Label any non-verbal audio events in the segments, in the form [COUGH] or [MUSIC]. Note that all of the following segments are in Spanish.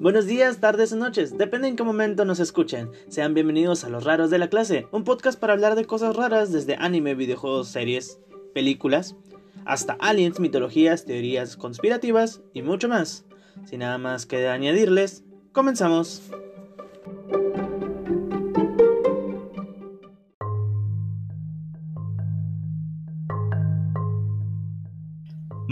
Buenos días, tardes o noches, depende en qué momento nos escuchen. Sean bienvenidos a Los Raros de la Clase, un podcast para hablar de cosas raras desde anime, videojuegos, series, películas, hasta aliens, mitologías, teorías conspirativas y mucho más. Sin nada más que añadirles, comenzamos.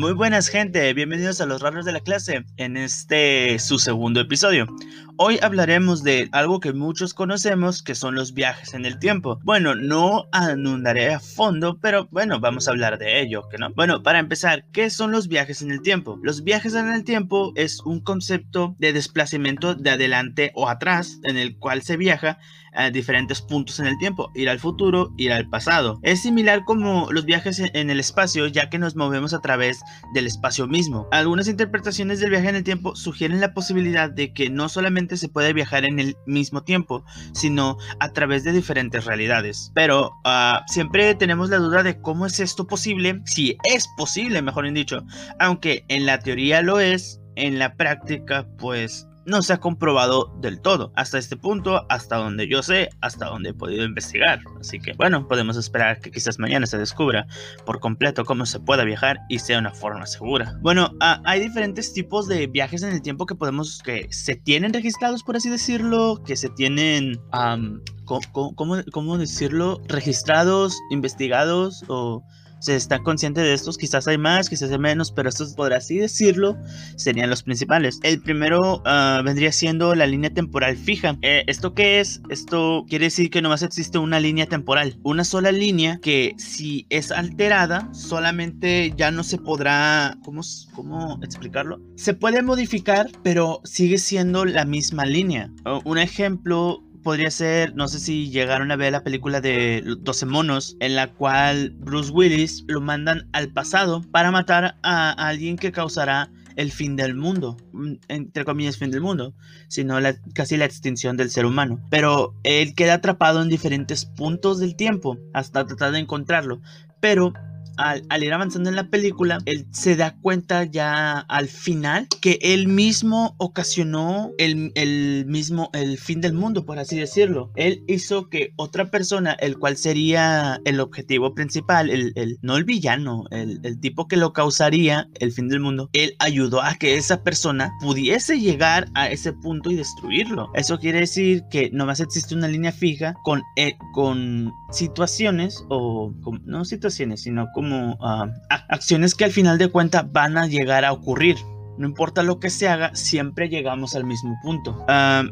Muy buenas gente, bienvenidos a los raros de la clase en este su segundo episodio. Hoy hablaremos de algo que muchos conocemos que son los viajes en el tiempo. Bueno, no anundaré a fondo, pero bueno, vamos a hablar de ello, ¿que no? Bueno, para empezar, ¿qué son los viajes en el tiempo? Los viajes en el tiempo es un concepto de desplazamiento de adelante o atrás en el cual se viaja a diferentes puntos en el tiempo, ir al futuro, ir al pasado. Es similar como los viajes en el espacio, ya que nos movemos a través del espacio mismo. Algunas interpretaciones del viaje en el tiempo sugieren la posibilidad de que no solamente se puede viajar en el mismo tiempo, sino a través de diferentes realidades. Pero uh, siempre tenemos la duda de cómo es esto posible, si es posible, mejor dicho, aunque en la teoría lo es, en la práctica pues no se ha comprobado del todo. Hasta este punto, hasta donde yo sé, hasta donde he podido investigar. Así que bueno, podemos esperar que quizás mañana se descubra por completo cómo se pueda viajar y sea una forma segura. Bueno, uh, hay diferentes tipos de viajes en el tiempo que podemos, que se tienen registrados, por así decirlo, que se tienen... Um, ¿cómo, cómo, cómo decirlo? Registrados, investigados o se está consciente de estos, quizás hay más, quizás hay menos, pero estos, por así decirlo, serían los principales. El primero uh, vendría siendo la línea temporal fija. Eh, ¿Esto qué es? Esto quiere decir que nomás existe una línea temporal, una sola línea que si es alterada, solamente ya no se podrá, ¿cómo, cómo explicarlo? Se puede modificar, pero sigue siendo la misma línea. un ejemplo podría ser, no sé si llegaron a ver la película de 12 monos, en la cual Bruce Willis lo mandan al pasado para matar a alguien que causará el fin del mundo, mm, entre comillas fin del mundo, sino casi la extinción del ser humano. Pero él queda atrapado en diferentes puntos del tiempo hasta tratar de encontrarlo. Pero al, ir avanzando en la película, él se da cuenta ya al final que él mismo ocasionó el, mismo, el fin del mundo, por así decirlo. Él hizo que otra persona, el cual sería el objetivo principal, el, no el villano, el, el tipo que lo causaría el fin del mundo, él ayudó a que esa persona pudiese llegar a ese punto y destruirlo. Eso quiere decir que nomás existe una línea fija con, eh, con situaciones o no situaciones, sino como ah, acciones que al final de cuentas van a llegar a ocurrir. No importa lo que se haga, siempre llegamos al mismo punto. Ah,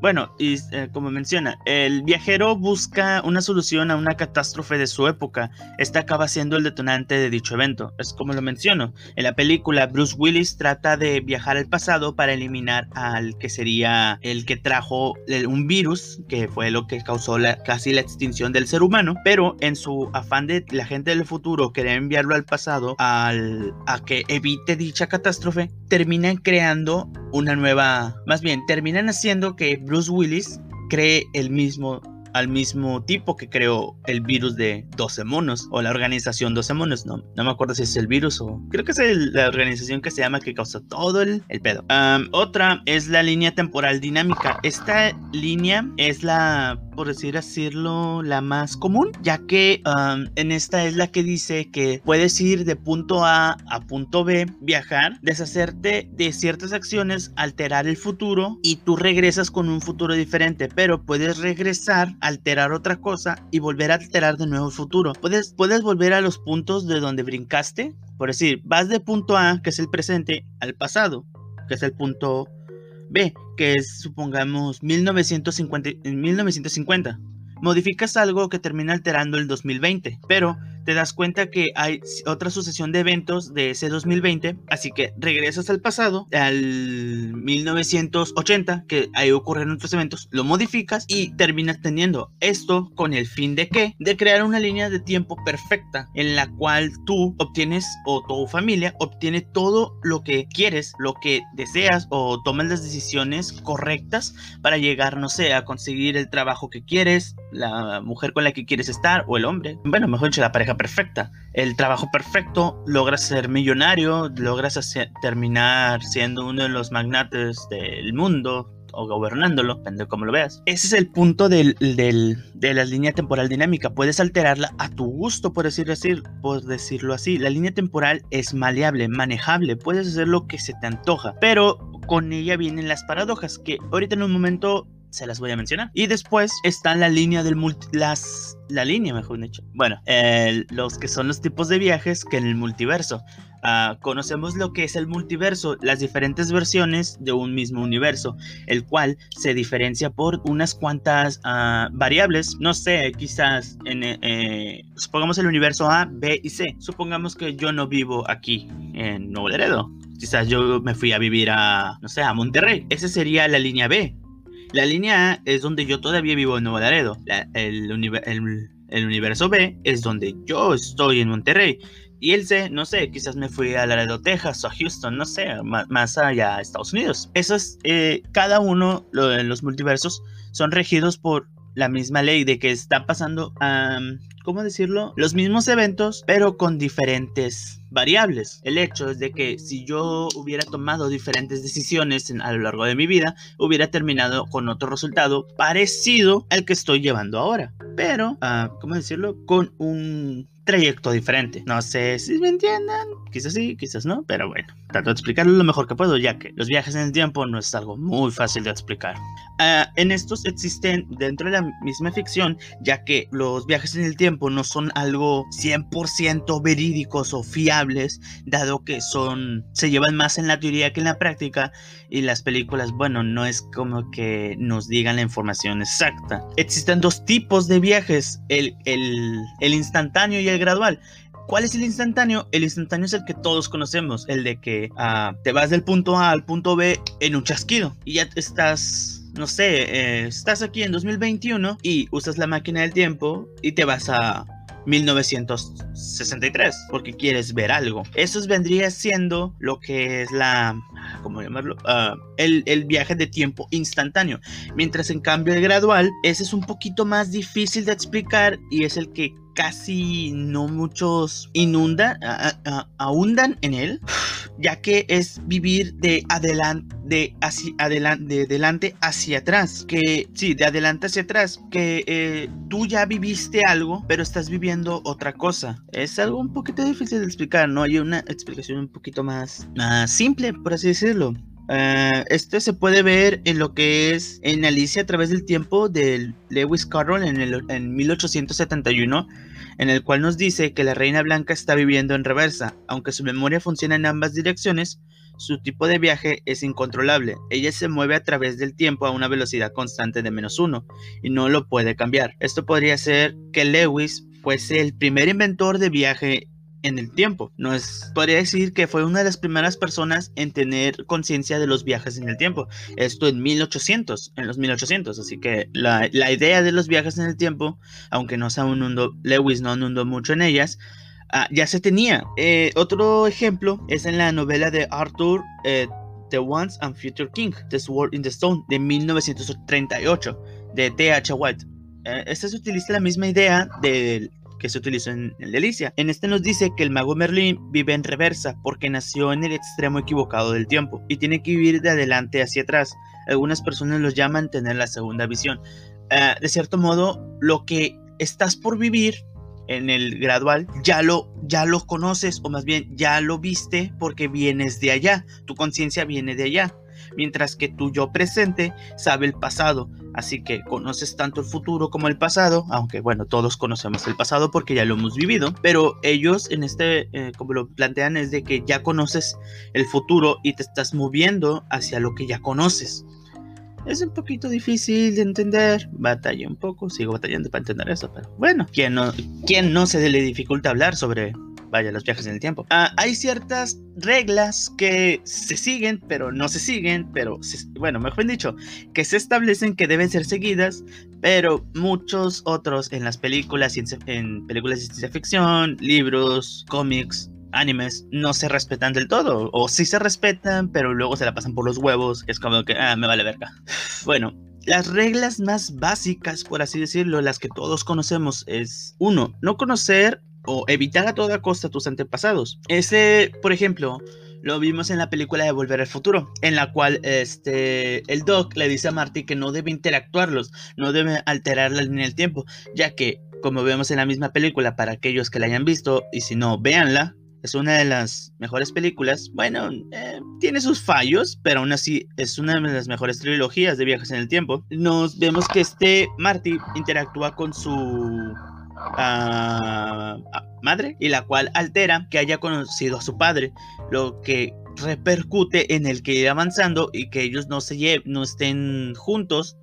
bueno, y eh, como menciona, el viajero busca una solución a una catástrofe de su época. Este acaba siendo el detonante de dicho evento. Es como lo menciono. En la película, Bruce Willis trata de viajar al pasado para eliminar al que sería el que trajo un virus, que fue lo que causó casi la extinción del ser humano. Pero en su afán de la gente del futuro querer enviarlo al pasado al, a que evite dicha catástrofe, terminan creando una nueva, más bien, terminan haciendo que Bruce Willis cree el mismo al mismo tipo que creó el virus de 12 monos o la organización 12 monos, no, no me acuerdo si es el virus o creo que es la organización que se llama que causó todo el, el pedo. otra es la línea temporal dinámica. Esta línea es la, por decir decirlo, la más común, ya que en esta es la que dice que puedes ir de punto A a punto B, viajar, deshacerte de ciertas acciones, alterar el futuro y tú regresas con un futuro diferente, pero puedes regresar alterar otra cosa y volver a alterar de nuevo el futuro. Puedes, puedes volver a los puntos de donde brincaste. Por decir, vas de punto A, que es el presente, al pasado, que es el punto B, que es, supongamos, 1950, 1950. Modificas algo que termina alterando el 2020, pero te das cuenta que hay otra sucesión de eventos de ese 2020, así que regresas al pasado, al 1980, que ahí ocurren otros eventos, lo modificas y terminas teniendo esto con el fin de qué? De crear una línea de tiempo perfecta en la cual tú obtienes o tu familia obtiene todo lo que quieres, lo que deseas o tomas las decisiones correctas para llegar, no sé, a conseguir el trabajo que quieres, la mujer con la que quieres estar o el hombre, bueno, mejor dicho, la pareja perfecta. El trabajo perfecto, logras ser millonario, logras terminar siendo uno de los magnates del mundo, o gobernándolo, depende de cómo lo veas. Ese es el punto del, de la línea temporal dinámica. Puedes alterarla a tu gusto, por, decir así, por decirlo así. La línea temporal es maleable, manejable, puedes hacer lo que se te antoja, pero con ella vienen las paradojas que ahorita en un momento se las voy a mencionar. Y después está la línea del multi, las la línea, mejor dicho. Bueno, los que son los tipos de viajes que en el multiverso. Ah, conocemos lo que es el multiverso, las diferentes versiones de un mismo universo, el cual se diferencia por unas cuantas ah, variables. No sé, quizás en, eh, supongamos el universo A, B y C. Supongamos que yo no vivo aquí en Nuevo Laredo. Quizás yo me fui a vivir a, no sé, a Monterrey. Esa sería la línea B. La línea A es donde yo todavía vivo en Nuevo Laredo. el, universo B es donde yo estoy en Monterrey. Y el C, no sé, quizás me fui a Laredo, Texas o a Houston, no sé, más, allá a Estados Unidos. Esos, eh, cada uno de los multiversos son regidos por la misma ley de que están pasando, ¿cómo decirlo? Los mismos eventos, pero con diferentes variables. El hecho es de que si yo hubiera tomado diferentes decisiones a lo largo de mi vida, hubiera terminado con otro resultado parecido al que estoy llevando ahora. Pero, ah, ¿cómo decirlo? Con un trayecto diferente. No sé si me entiendan, quizás sí, quizás no, pero bueno, trato de explicarlo lo mejor que puedo, ya que los viajes en el tiempo no es algo muy fácil de explicar. Ah, en estos existen dentro de la misma ficción, ya que los viajes en el tiempo no son algo 100% verídicos o fiables, dado que son se llevan más en la teoría que en la práctica y las películas, bueno, no es como que nos digan la información exacta. Existen dos tipos de viajes, el, el, el instantáneo y el gradual. ¿Cuál es el instantáneo? El instantáneo es el que todos conocemos, el de que ah, te vas del punto A al punto B en un chasquido y ya estás, no sé, eh, estás aquí en 2021 y usas la máquina del tiempo y te vas a 1963 porque quieres ver algo. Eso vendría siendo lo que es la, ¿cómo llamarlo? Ah, el, el, viaje de tiempo instantáneo. Mientras en cambio el gradual, ese es un poquito más difícil de explicar y es el que casi no muchos inundan, ahondan en él, ya que es vivir de adelante, de hacia adelante, de adelante hacia atrás, que sí, de adelante hacia atrás, que eh, tú ya viviste algo, pero estás viviendo otra cosa. Es algo un poquito difícil de explicar, no hay una explicación un poquito más, más simple, por así decirlo. Uh, este se puede ver en lo que es en Alicia a través del tiempo de Lewis Carroll en, el, en 1871, en el cual nos dice que la reina blanca está viviendo en reversa. Aunque su memoria funciona en ambas direcciones, su tipo de viaje es incontrolable. Ella se mueve a través del tiempo a una velocidad constante de menos uno y no lo puede cambiar. Esto podría ser que Lewis fuese el primer inventor de viaje en el tiempo. No es, podría decir que fue una de las primeras personas en tener conciencia de los viajes en el tiempo. Esto en 1800, en los 1800. Así que la, idea de los viajes en el tiempo, aunque no sea un mundo, Lewis no inundó mucho en ellas, ah, ya se tenía. Eh, otro ejemplo es en la novela de Arthur. Eh, the Once and Future King, The Sword in the Stone, de 1938, de T.H. White. Eh, esta se utiliza la misma idea del que se utilizó en el Delicia. En este nos dice que el mago Merlín vive en reversa porque nació en el extremo equivocado del tiempo y tiene que vivir de adelante hacia atrás. Algunas personas los llaman tener la segunda visión. Ah, de cierto modo, lo que estás por vivir en el gradual ya lo ya lo conoces o más bien ya lo viste porque vienes de allá, tu conciencia viene de allá mientras que tu yo presente sabe el pasado. Así que conoces tanto el futuro como el pasado, aunque bueno, todos conocemos el pasado porque ya lo hemos vivido, pero ellos en este, eh, como lo plantean, es de que ya conoces el futuro y te estás moviendo hacia lo que ya conoces. Es un poquito difícil de entender, batallé un poco, sigo batallando para entender eso, pero bueno, ¿quién no, quién no se le dificulta hablar sobre vaya, los viajes en el tiempo. Ah, hay ciertas reglas que se siguen, pero no se siguen, pero, bueno, mejor dicho, que se establecen que deben ser seguidas, pero muchos otros en las películas, en películas de ciencia ficción, libros, cómics, animes no se respetan del todo. O sí se respetan, pero luego se la pasan por los huevos. Es como que, ah, me vale verga. [LAUGHS] Bueno, las reglas más básicas, por así decirlo, las que todos conocemos, es uno, no conocer o evitar a toda costa tus antepasados. Ese, por ejemplo, lo vimos en la película de Volver al Futuro, en la cual este, el Doc le dice a Marty que no debe interactuarlos, no debe alterar la línea del tiempo, ya que, como vemos en la misma película, para aquellos que la hayan visto, y si no, véanla, es una de las mejores películas. Bueno, eh, tiene sus fallos, pero aún así es una de las mejores trilogías de viajes en el tiempo. Nos vemos que este Marty interactúa con su ah, madre y la cual altera que haya conocido a su padre, lo que repercute en el que ir avanzando y que ellos no se no estén juntos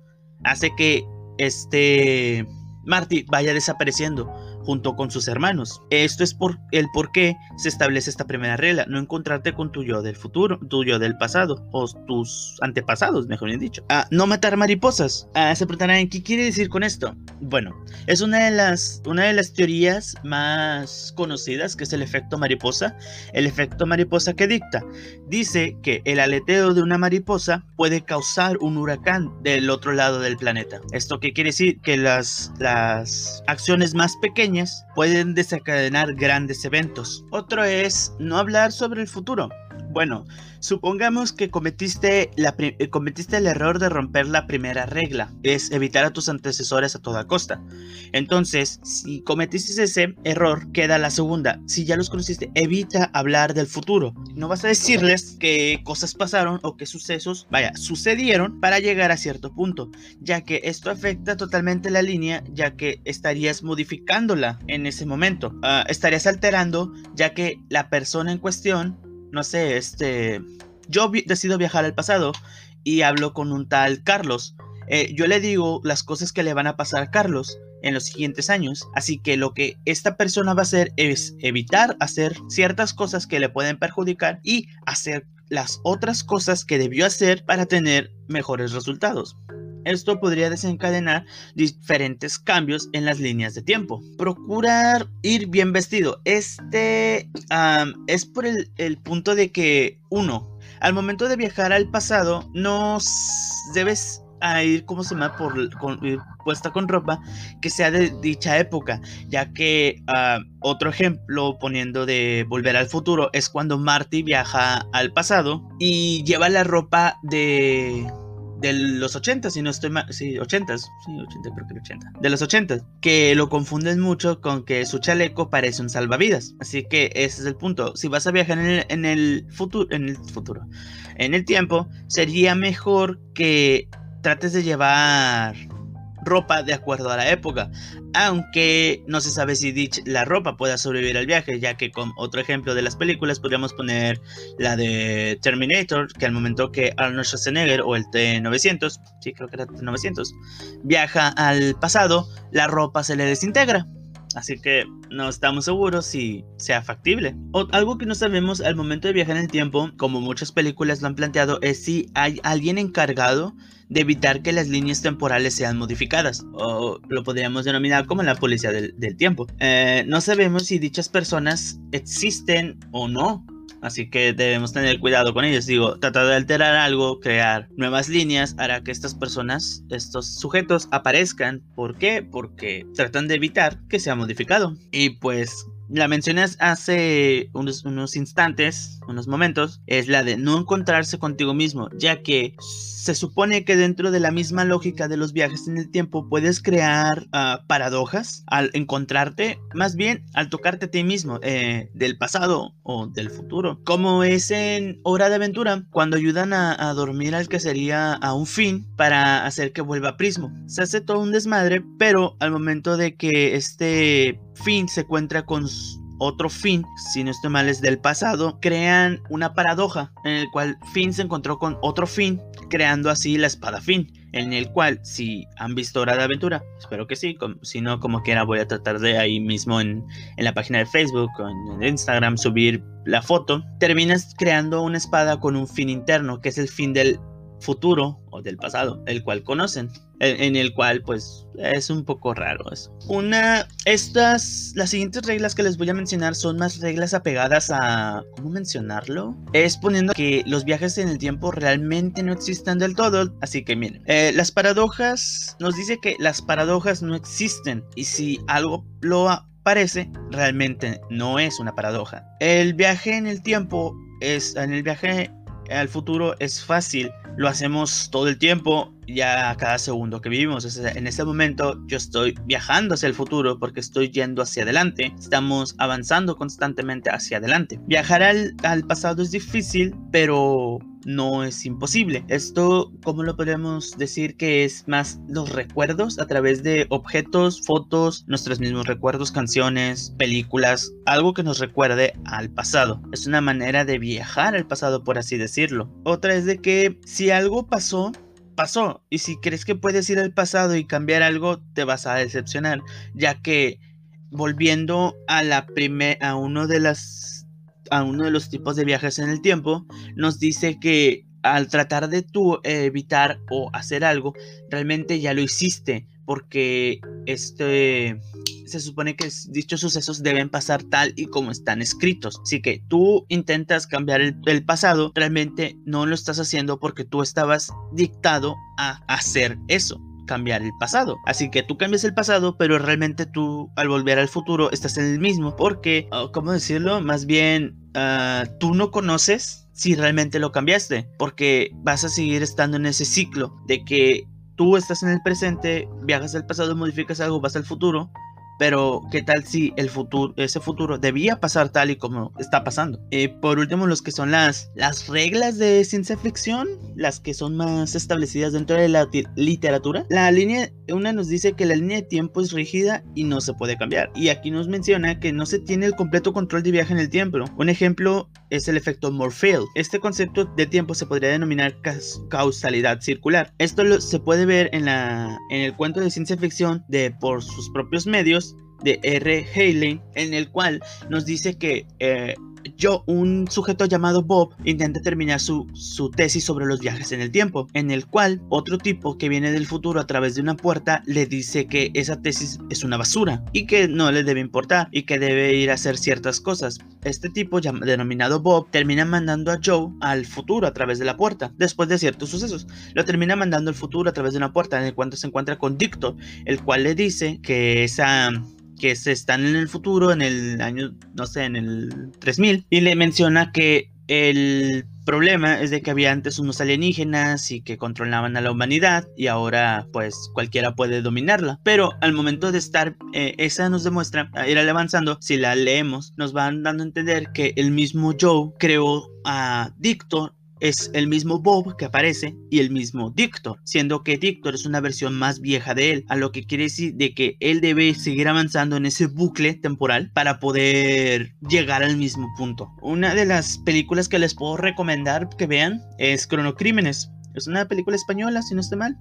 hace que este Marty vaya desapareciendo junto con sus hermanos. Esto es el por qué se establece esta primera regla, no encontrarte con tu yo del futuro, tu yo del pasado, o tus antepasados, mejor bien dicho. Ah, no matar mariposas. Ah, se preguntarán, ¿qué quiere decir con esto? Bueno, es una de las, una de las teorías más conocidas, que es el efecto mariposa. El efecto mariposa que dicta. Dice que el aleteo de una mariposa puede causar un huracán del otro lado del planeta. ¿Esto qué quiere decir? Que las, las acciones más pequeñas pueden desencadenar grandes eventos. Otro es no hablar sobre el futuro. Bueno, supongamos que cometiste, la eh, cometiste el error de romper la primera regla, es evitar a tus antecesores a toda costa. Entonces, si cometiste ese error, queda la segunda. Si ya los conociste, evita hablar del futuro. No vas a decirles qué cosas pasaron o qué sucesos, vaya, sucedieron para llegar a cierto punto, ya que esto afecta totalmente la línea, ya que estarías modificándola en ese momento. Ah, estarías alterando, ya que la persona en cuestión no sé, este, yo decido viajar al pasado y hablo con un tal Carlos. Eh, yo le digo las cosas que le van a pasar a Carlos en los siguientes años. Así que lo que esta persona va a hacer es evitar hacer ciertas cosas que le pueden perjudicar y hacer las otras cosas que debió hacer para tener mejores resultados. Esto podría desencadenar diferentes cambios en las líneas de tiempo. Procurar ir bien vestido. Este es por el, punto de que, uno, al momento de viajar al pasado, no debes ir, ¿cómo se llama? Por, ir puesta con ropa que sea de dicha época, ya que otro ejemplo poniendo de volver al futuro es cuando Marty viaja al pasado y lleva la ropa de de los 80, si no estoy mal, sí, 80, sí, 80, creo que 80, de los 80, que lo confunden mucho con que su chaleco parece un salvavidas. Así que ese es el punto. Si vas a viajar en el, en el futuro, en el futuro, en el tiempo, sería mejor que trates de llevar ropa de acuerdo a la época, aunque no se sabe si la ropa pueda sobrevivir al viaje, ya que con otro ejemplo de las películas podríamos poner la de Terminator, que al momento que Arnold Schwarzenegger o el T-900, sí creo que era T-900, viaja al pasado, la ropa se le desintegra. Así que no estamos seguros si sea factible. O algo que no sabemos al momento de viajar en el tiempo, como muchas películas lo han planteado, es si hay alguien encargado de evitar que las líneas temporales sean modificadas, o lo podríamos denominar como la policía del, tiempo. Eh, no sabemos si dichas personas existen o no, Así que debemos tener cuidado con ellos. Digo, tratar de alterar algo, crear nuevas líneas, hará que estas personas, estos sujetos aparezcan. ¿Por qué? Porque tratan de evitar que sea modificado. Y pues la mencionas hace unos, instantes, unos momentos, es la de no encontrarse contigo mismo, ya que se supone que dentro de la misma lógica de los viajes en el tiempo puedes crear ah, paradojas al encontrarte, más bien al tocarte a ti mismo, eh, del pasado o del futuro. Como es en Hora de Aventura, cuando ayudan a, a dormir al que sería a un fin para hacer que vuelva a Prismo. Se hace todo un desmadre, pero al momento de que este fin se encuentra con otro Finn, si no estoy mal es del pasado, crean una paradoja en el cual Finn se encontró con otro Finn, creando así la espada Finn, en el cual si han visto Hora de Aventura, espero que sí, si no como quiera voy a tratar de ahí mismo en, en la página de Facebook o en Instagram subir la foto, terminas creando una espada con un fin interno, que es el fin del futuro o del pasado, el cual conocen, en, el cual pues es un poco raro eso. Una, estas, las siguientes reglas que les voy a mencionar son más reglas apegadas a, ¿cómo mencionarlo? Es poniendo que los viajes en el tiempo realmente no existen del todo, así que miren, eh, las paradojas, nos dice que las paradojas no existen y si algo lo parece, realmente no es una paradoja. El viaje en el tiempo es en el viaje al futuro es fácil, lo hacemos todo el tiempo, ya cada segundo que vivimos. en este momento yo estoy viajando hacia el futuro porque estoy yendo hacia adelante, estamos avanzando constantemente hacia adelante. Viajar al, al pasado es difícil, pero no es imposible. Esto, ¿cómo lo podemos decir que es más los recuerdos a través de objetos, fotos, nuestros mismos recuerdos, canciones, películas, algo que nos recuerde al pasado? Es una manera de viajar al pasado, por así decirlo. Otra es de que si algo pasó, pasó. Y si crees que puedes ir al pasado y cambiar algo, te vas a decepcionar, ya que volviendo a la a uno de las a uno de los tipos de viajes en el tiempo, nos dice que al tratar de tú evitar o hacer algo, realmente ya lo hiciste, porque este se supone que dichos sucesos deben pasar tal y como están escritos. Así que tú intentas cambiar el, pasado, realmente no lo estás haciendo porque tú estabas dictado a hacer eso cambiar el pasado. Así que tú cambias el pasado, pero realmente tú al volver al futuro estás en el mismo. Porque, oh, ¿cómo decirlo? Más bien, uh, tú no conoces si realmente lo cambiaste. Porque vas a seguir estando en ese ciclo de que tú estás en el presente, viajas al pasado, modificas algo, vas al futuro pero, ¿qué tal si el futuro, ese futuro debía pasar tal y como está pasando? Eh, por último, los que son las, las reglas de ciencia ficción, las que son más establecidas dentro de la literatura. La línea, una nos dice que la línea de tiempo es rígida y no se puede cambiar. Y aquí nos menciona que no se tiene el completo control de viaje en el tiempo. Un ejemplo es el efecto Morpheus. Este concepto de tiempo se podría denominar causalidad circular. Esto se puede ver en, la, en el cuento de ciencia ficción de Por sus propios medios de R. Haley, en el cual nos dice que eh, un sujeto llamado Bob, intenta terminar su, su, tesis sobre los viajes en el tiempo, en el cual otro tipo que viene del futuro a través de una puerta le dice que esa tesis es una basura y que no le debe importar y que debe ir a hacer ciertas cosas. Este tipo, denominado Bob, termina mandando a Joe al futuro a través de la puerta, después de ciertos sucesos. Lo termina mandando al futuro a través de una puerta en el cual se encuentra con Dictor, el cual le dice que esa que se están en el futuro, en el año, no sé, en el 3000, y le menciona que el problema es de que había antes unos alienígenas y que controlaban a la humanidad y ahora pues cualquiera puede dominarla. Pero al momento de estar, eh, esa nos demuestra, ir avanzando, si la leemos, nos van dando a entender que el mismo Joe creó a Dictor es el mismo Bob que aparece y el mismo Dictor, siendo que Dictor es una versión más vieja de él, a lo que quiere decir de que él debe seguir avanzando en ese bucle temporal para poder llegar al mismo punto. Una de las películas que les puedo recomendar que vean es Cronocrímenes. Es una película española, si no estoy mal.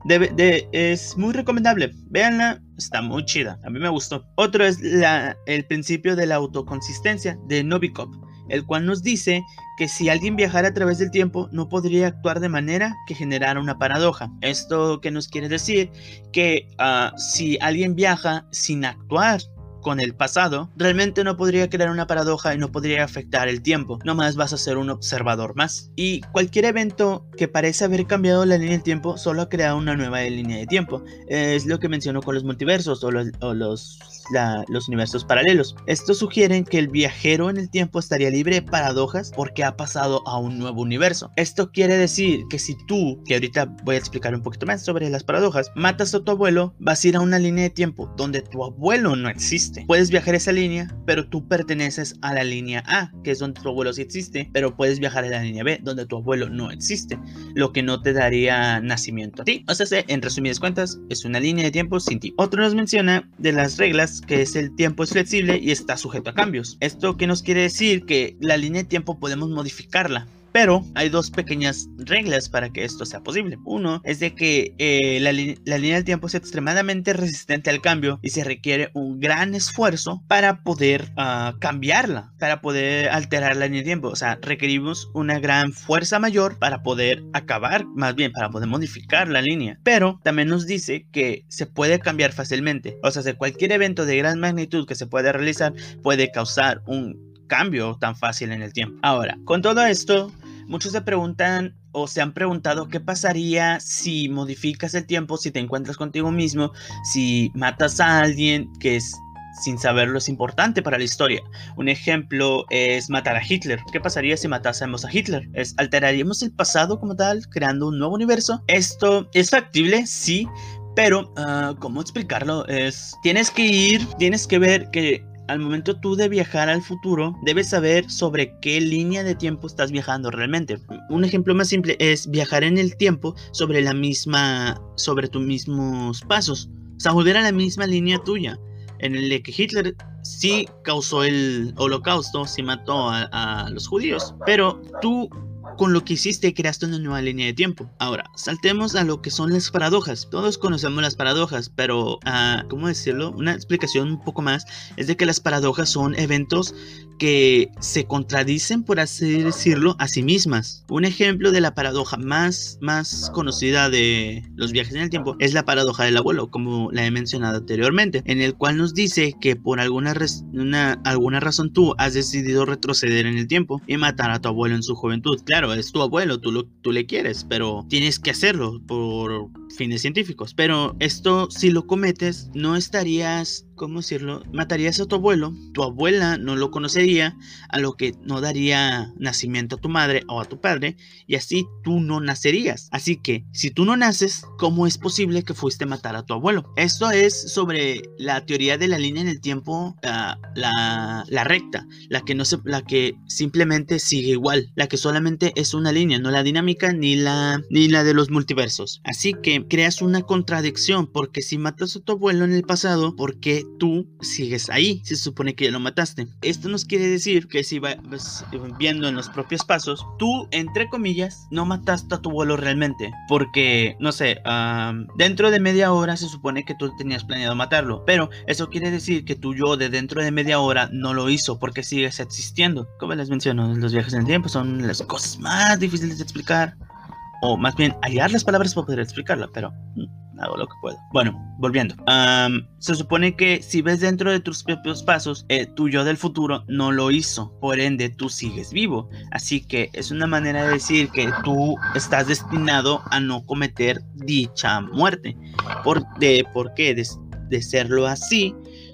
es muy recomendable. Véanla, está muy chida. A mí me gustó. Otro es la, el principio de la autoconsistencia de Novikov el cual nos dice que si alguien viajara a través del tiempo no podría actuar de manera que generara una paradoja. Esto que nos quiere decir que ah, si alguien viaja sin actuar con el pasado, realmente no podría crear una paradoja y no podría afectar el tiempo. No más vas a ser un observador más. Y cualquier evento que parece haber cambiado la línea del tiempo solo ha creado una nueva línea de tiempo. Es lo que mencionó con los multiversos o los, los universos paralelos. Esto sugiere que el viajero en el tiempo estaría libre de paradojas porque ha pasado a un nuevo universo. Esto quiere decir que si tú, que ahorita voy a explicar un poquito más sobre las paradojas, matas a tu abuelo, vas a ir a una línea de tiempo donde tu abuelo no existe. Puedes viajar esa línea, pero tú perteneces a la línea A, que es donde tu abuelo sí existe, pero puedes viajar a la línea B, donde tu abuelo no existe, lo que no te daría nacimiento a ti. O sea, en resumidas cuentas, es una línea de tiempo sin ti. Otro nos menciona de las reglas que es el tiempo es flexible y está sujeto a cambios. Esto que nos quiere decir que la línea de tiempo podemos modificarla. Pero hay dos pequeñas reglas para que esto sea posible. Uno es de que eh, la, línea del tiempo es extremadamente resistente al cambio y se requiere un gran esfuerzo para poder ah, cambiarla, para poder alterar la línea de tiempo. O sea, requerimos una gran fuerza mayor para poder acabar, más bien para poder modificar la línea. Pero también nos dice que se puede cambiar fácilmente. O sea, de cualquier evento de gran magnitud que se pueda realizar puede causar un cambio tan fácil en el tiempo. Ahora, con todo esto, Muchos se preguntan o se han preguntado qué pasaría si modificas el tiempo, si te encuentras contigo mismo, si matas a alguien que es sin saberlo es importante para la historia. Un ejemplo es matar a Hitler. ¿Qué pasaría si matásemos a Hitler? ¿Es, ¿Alteraríamos el pasado como tal, creando un nuevo universo? Esto es factible, sí, pero, uh, ¿cómo explicarlo? Es, tienes que ir, tienes que ver que al momento tú de viajar al futuro, debes saber sobre qué línea de tiempo estás viajando realmente. Un ejemplo más simple es viajar en el tiempo sobre la misma, sobre tus mismos pasos. O sea, volver a la misma línea tuya. En el que Hitler sí causó el holocausto, sí mató a los judíos. Pero tú con lo que hiciste creaste una nueva línea de tiempo. Ahora, saltemos a lo que son las paradojas. Todos conocemos las paradojas, pero, uh, ¿cómo decirlo? Una explicación un poco más es de que las paradojas son eventos que se contradicen, por así decirlo, a sí mismas. Un ejemplo de la paradoja más, más conocida de los viajes en el tiempo es la paradoja del abuelo, como la he mencionado anteriormente, en el cual nos dice que por alguna, una, alguna razón tú has decidido retroceder en el tiempo y matar a tu abuelo en su juventud. Claro, es tu abuelo, tú, lo, tú le quieres, pero tienes que hacerlo por fines científicos. Pero esto, si lo cometes, no estarías ¿cómo decirlo? Matarías a tu abuelo, tu abuela no lo conocería, a lo que no daría nacimiento a tu madre o a tu padre, y así tú no nacerías. Así que, si tú no naces, ¿cómo es posible que fuiste a matar a tu abuelo? Esto es sobre la teoría de la línea en el tiempo, la, la, recta, la que, no se, la que simplemente sigue igual, la que solamente es una línea, no la dinámica ni la, ni la de los multiversos. Así que creas una contradicción, porque si matas a tu abuelo en el pasado, ¿por qué tú sigues ahí, se supone que ya lo mataste. Esto nos quiere decir que si vas viendo en los propios pasos, tú, entre comillas, no mataste a tu abuelo realmente, porque, no sé, dentro de media hora se supone que tú tenías planeado matarlo, pero eso quiere decir que tu yo de dentro de media hora no lo hizo porque sigues existiendo. Como les menciono, los viajes en el tiempo son las cosas más difíciles de explicar, o más bien hallar las palabras para poder explicarla, pero mm, hago lo que puedo. Bueno, volviendo. se supone que si ves dentro de tus propios pasos, eh, tu yo del futuro no lo hizo. Por ende, tú sigues vivo. Así que es una manera de decir que tú estás destinado a no cometer dicha muerte. ¿Por, de, ¿por qué? De, de serlo así,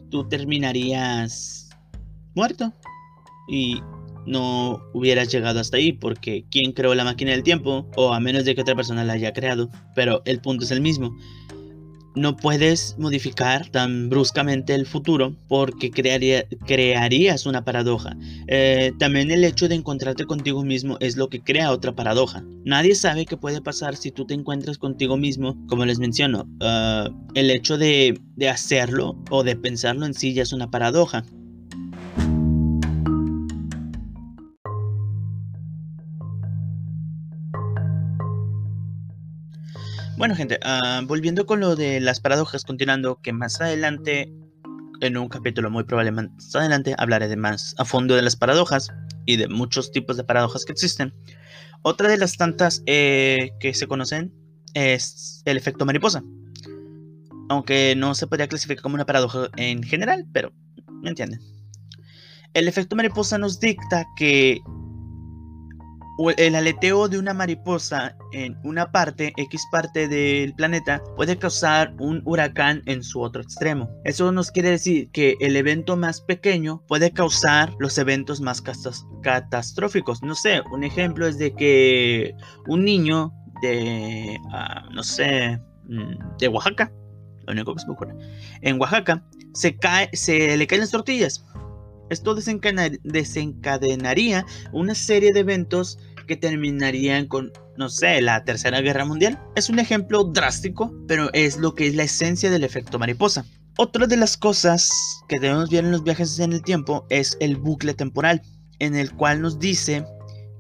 tú terminarías muerto. Y no hubieras llegado hasta ahí porque quién creó la máquina del tiempo o a menos de que otra persona la haya creado pero el punto es el mismo no puedes modificar tan bruscamente el futuro porque crearía, crearías una paradoja. Eh, también el hecho de encontrarte contigo mismo es lo que crea otra paradoja. Nadie sabe qué puede pasar si tú te encuentras contigo mismo, como les menciono. Ah, el hecho de, de hacerlo o de pensarlo en sí ya es una paradoja. Bueno, gente, ah, volviendo con lo de las paradojas, continuando, que más adelante, en un capítulo muy probablemente más adelante, hablaré de más a fondo de las paradojas y de muchos tipos de paradojas que existen. Otra de las tantas eh, que se conocen es el efecto mariposa. Aunque no se podría clasificar como una paradoja en general, pero me entienden. El efecto mariposa nos dicta que el aleteo de una mariposa en una parte, X parte del planeta, puede causar un huracán en su otro extremo. Eso nos quiere decir que el evento más pequeño puede causar los eventos más catastróficos. No sé, un ejemplo es de que un niño de, ah, no sé, mm, de Oaxaca, lo único que se me ocurre, en Oaxaca, se, cae, se le caen las tortillas. Esto desencadenaría una serie de eventos que terminarían con, no sé, la Tercera Guerra Mundial. Es un ejemplo drástico, pero es lo que es la esencia del efecto mariposa. Otra de las cosas que debemos ver en los viajes en el tiempo es el bucle temporal, en el cual nos dice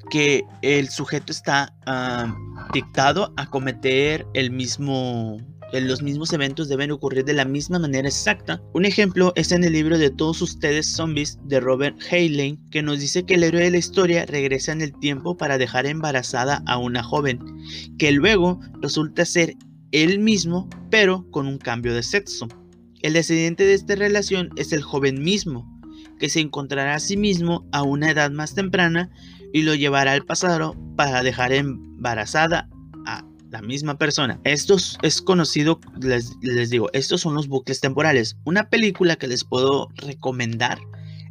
que el sujeto está ah, dictado a cometer el mismo los mismos eventos deben ocurrir de la misma manera exacta. Un ejemplo es en el libro de Todos ustedes zombies de Robert Heinlein, que nos dice que el héroe de la historia regresa en el tiempo para dejar embarazada a una joven, que luego resulta ser él mismo, pero con un cambio de sexo. El descendiente de esta relación es el joven mismo, que se encontrará a sí mismo a una edad más temprana y lo llevará al pasado para dejar embarazada la misma persona. Esto es conocido, les, les digo, estos son los bucles temporales. Una película que les puedo recomendar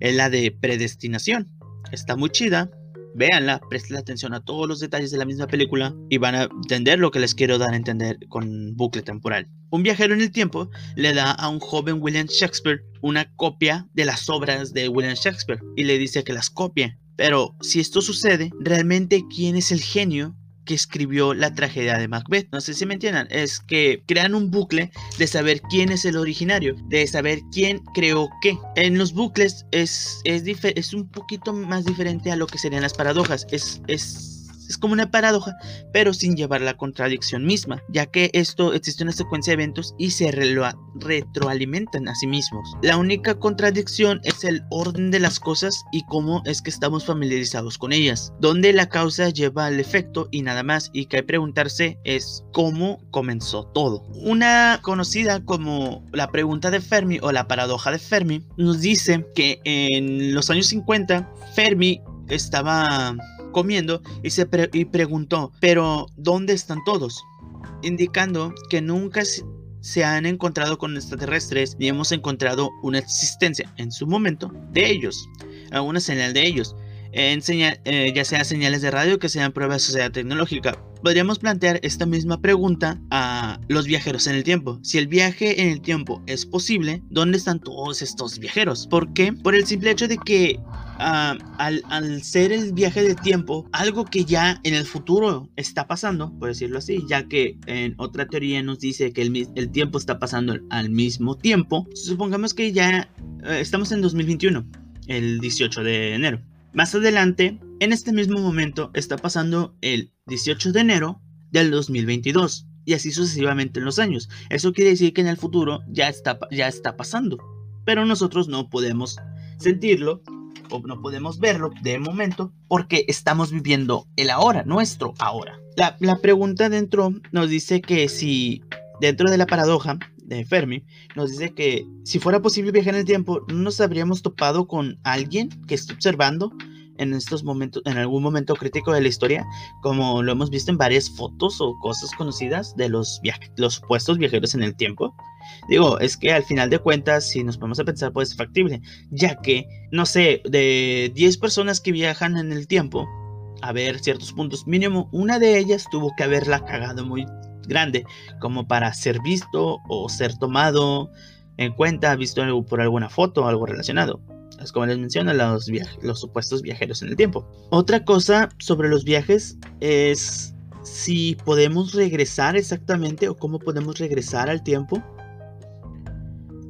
es la de Predestinación. Está muy chida, véanla, presten atención a todos los detalles de la misma película y van a entender lo que les quiero dar a entender con bucle temporal. Un viajero en el tiempo le da a un joven William Shakespeare una copia de las obras de William Shakespeare y le dice que las copie. Pero si esto sucede, realmente quién es el genio escribió la tragedia de Macbeth. No sé si me entiendan, es que crean un bucle de saber quién es el originario, de saber quién creó qué. En los bucles es, es, es un poquito más diferente a lo que serían las paradojas. Es, es es como una paradoja, pero sin llevar la contradicción misma, ya que esto existe una secuencia de eventos y se retroalimentan a sí mismos. La única contradicción es el orden de las cosas y cómo es que estamos familiarizados con ellas, donde la causa lleva al efecto y nada más, y que hay que preguntarse es cómo comenzó todo. Una conocida como la pregunta de Fermi o la paradoja de Fermi nos dice que en los años 50 Fermi estaba comiendo y se y preguntó, pero ¿dónde están todos? Indicando que nunca se han encontrado con extraterrestres ni hemos encontrado una existencia en su momento de ellos, alguna señal de ellos, en eh, ya sea señales de radio que sean pruebas de sociedad tecnológica. Podríamos plantear esta misma pregunta a los viajeros en el tiempo. Si el viaje en el tiempo es posible, ¿dónde están todos estos viajeros? ¿Por qué? Por el simple hecho de que al, ser el viaje de tiempo, algo que ya en el futuro está pasando, por decirlo así, ya que en otra teoría nos dice que el, el tiempo está pasando al mismo tiempo, supongamos que ya eh, estamos en 2021, el 18 de enero. Más adelante, en este mismo momento, está pasando el 18 de enero del 2022 y así sucesivamente en los años. Eso quiere decir que en el futuro ya está, ya está pasando, pero nosotros no podemos sentirlo o no podemos verlo de momento porque estamos viviendo el ahora, nuestro ahora. La, la pregunta dentro nos dice que si dentro de la paradoja de Fermi, nos dice que si fuera posible viajar en el tiempo, ¿no nos habríamos topado con alguien que esté observando en estos momentos, en algún momento crítico de la historia, como lo hemos visto en varias fotos o cosas conocidas de los, los supuestos viajeros en el tiempo. Digo, es que al final de cuentas, si nos ponemos a pensar, pues es factible, ya que, no sé, de 10 personas que viajan en el tiempo, a ver ciertos puntos, mínimo una de ellas tuvo que haberla cagado muy grande, como para ser visto o ser tomado en cuenta, visto por alguna foto o algo relacionado es como les menciono, los, los supuestos viajeros en el tiempo. Otra cosa sobre los viajes es si podemos regresar exactamente o cómo podemos regresar al tiempo.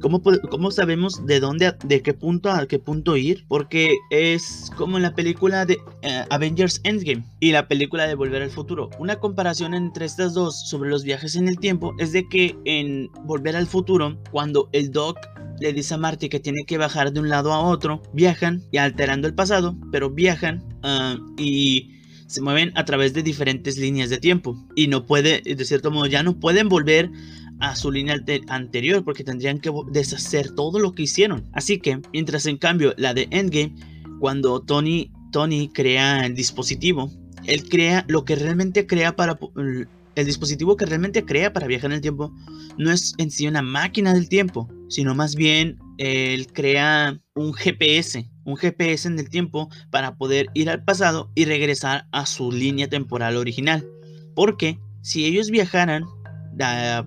¿Cómo, ¿Cómo, sabemos de dónde, de qué punto a qué punto ir? Porque es como en la película de eh, Avengers Endgame y la película de Volver al Futuro. Una comparación entre estas dos sobre los viajes en el tiempo es de que en Volver al Futuro, cuando el Doc le dice a Marty que tiene que bajar de un lado a otro, viajan y alterando el pasado, pero viajan ah, y se mueven a través de diferentes líneas de tiempo y no puede, de cierto modo, ya no pueden volver a su línea anterior porque tendrían que deshacer todo lo que hicieron. Así que, mientras en cambio la de Endgame, cuando Tony, Tony crea el dispositivo, él crea lo que realmente crea para... El dispositivo que realmente crea para viajar en el tiempo no es en sí una máquina del tiempo, sino más bien él crea un GPS, un GPS en el tiempo para poder ir al pasado y regresar a su línea temporal original. Porque si ellos viajaran,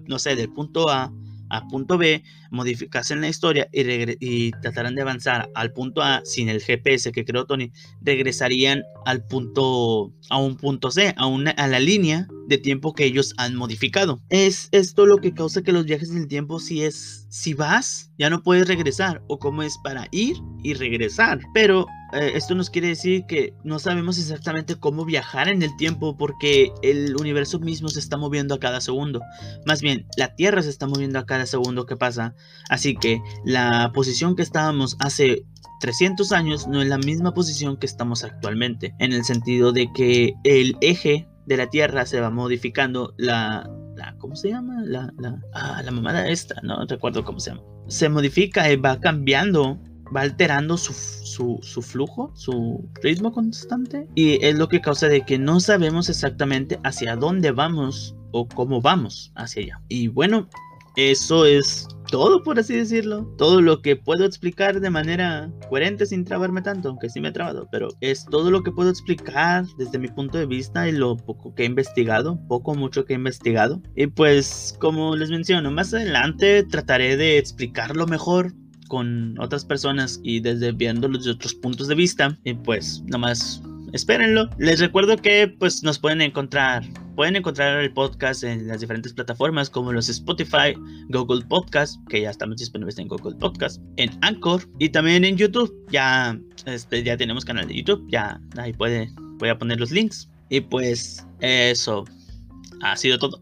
no sé, del punto A a punto B, modificasen la historia y, y tratarán de avanzar al punto A sin el GPS que creó Tony, regresarían al punto, a un punto C, a, una, a la línea de tiempo que ellos han modificado. Es esto lo que causa que los viajes en el tiempo, si es, si vas, ya no puedes regresar, o como es para ir y regresar. Pero eh, esto nos quiere decir que no sabemos exactamente cómo viajar en el tiempo porque el universo mismo se está moviendo a cada segundo. Más bien, la Tierra se está moviendo a cada segundo que pasa. Así que la posición que estábamos hace 300 años no es la misma posición que estamos actualmente. En el sentido de que el eje de la Tierra se va modificando la... la ¿Cómo se llama? La, la, ah, la mamada esta, no recuerdo cómo se llama. Se modifica y va cambiando va alterando su, su, flujo, su ritmo constante. Y es lo que causa de que no sabemos exactamente hacia dónde vamos o cómo vamos hacia allá. Y bueno, eso es todo, por así decirlo. Todo lo que puedo explicar de manera coherente sin trabarme tanto, aunque sí me he trabado, pero es todo lo que puedo explicar desde mi punto de vista y lo poco que he investigado, poco mucho que he investigado. Y pues, como les menciono, más adelante trataré de explicarlo mejor con otras personas y desde viéndolo de otros puntos de vista. Y pues, nomás espérenlo. Les recuerdo que pues nos pueden encontrar, pueden encontrar el podcast en las diferentes plataformas como los Spotify, Google Podcast, que ya estamos disponibles en Google Podcast, en Anchor y también en YouTube. Ya este ya tenemos canal de YouTube, ya ahí puede voy a poner los links y pues eso ha sido todo.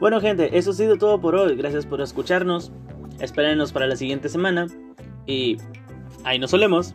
Bueno gente, eso ha sido todo por hoy. Gracias por escucharnos. Espérenos para la siguiente semana. Y ahí nos solemos.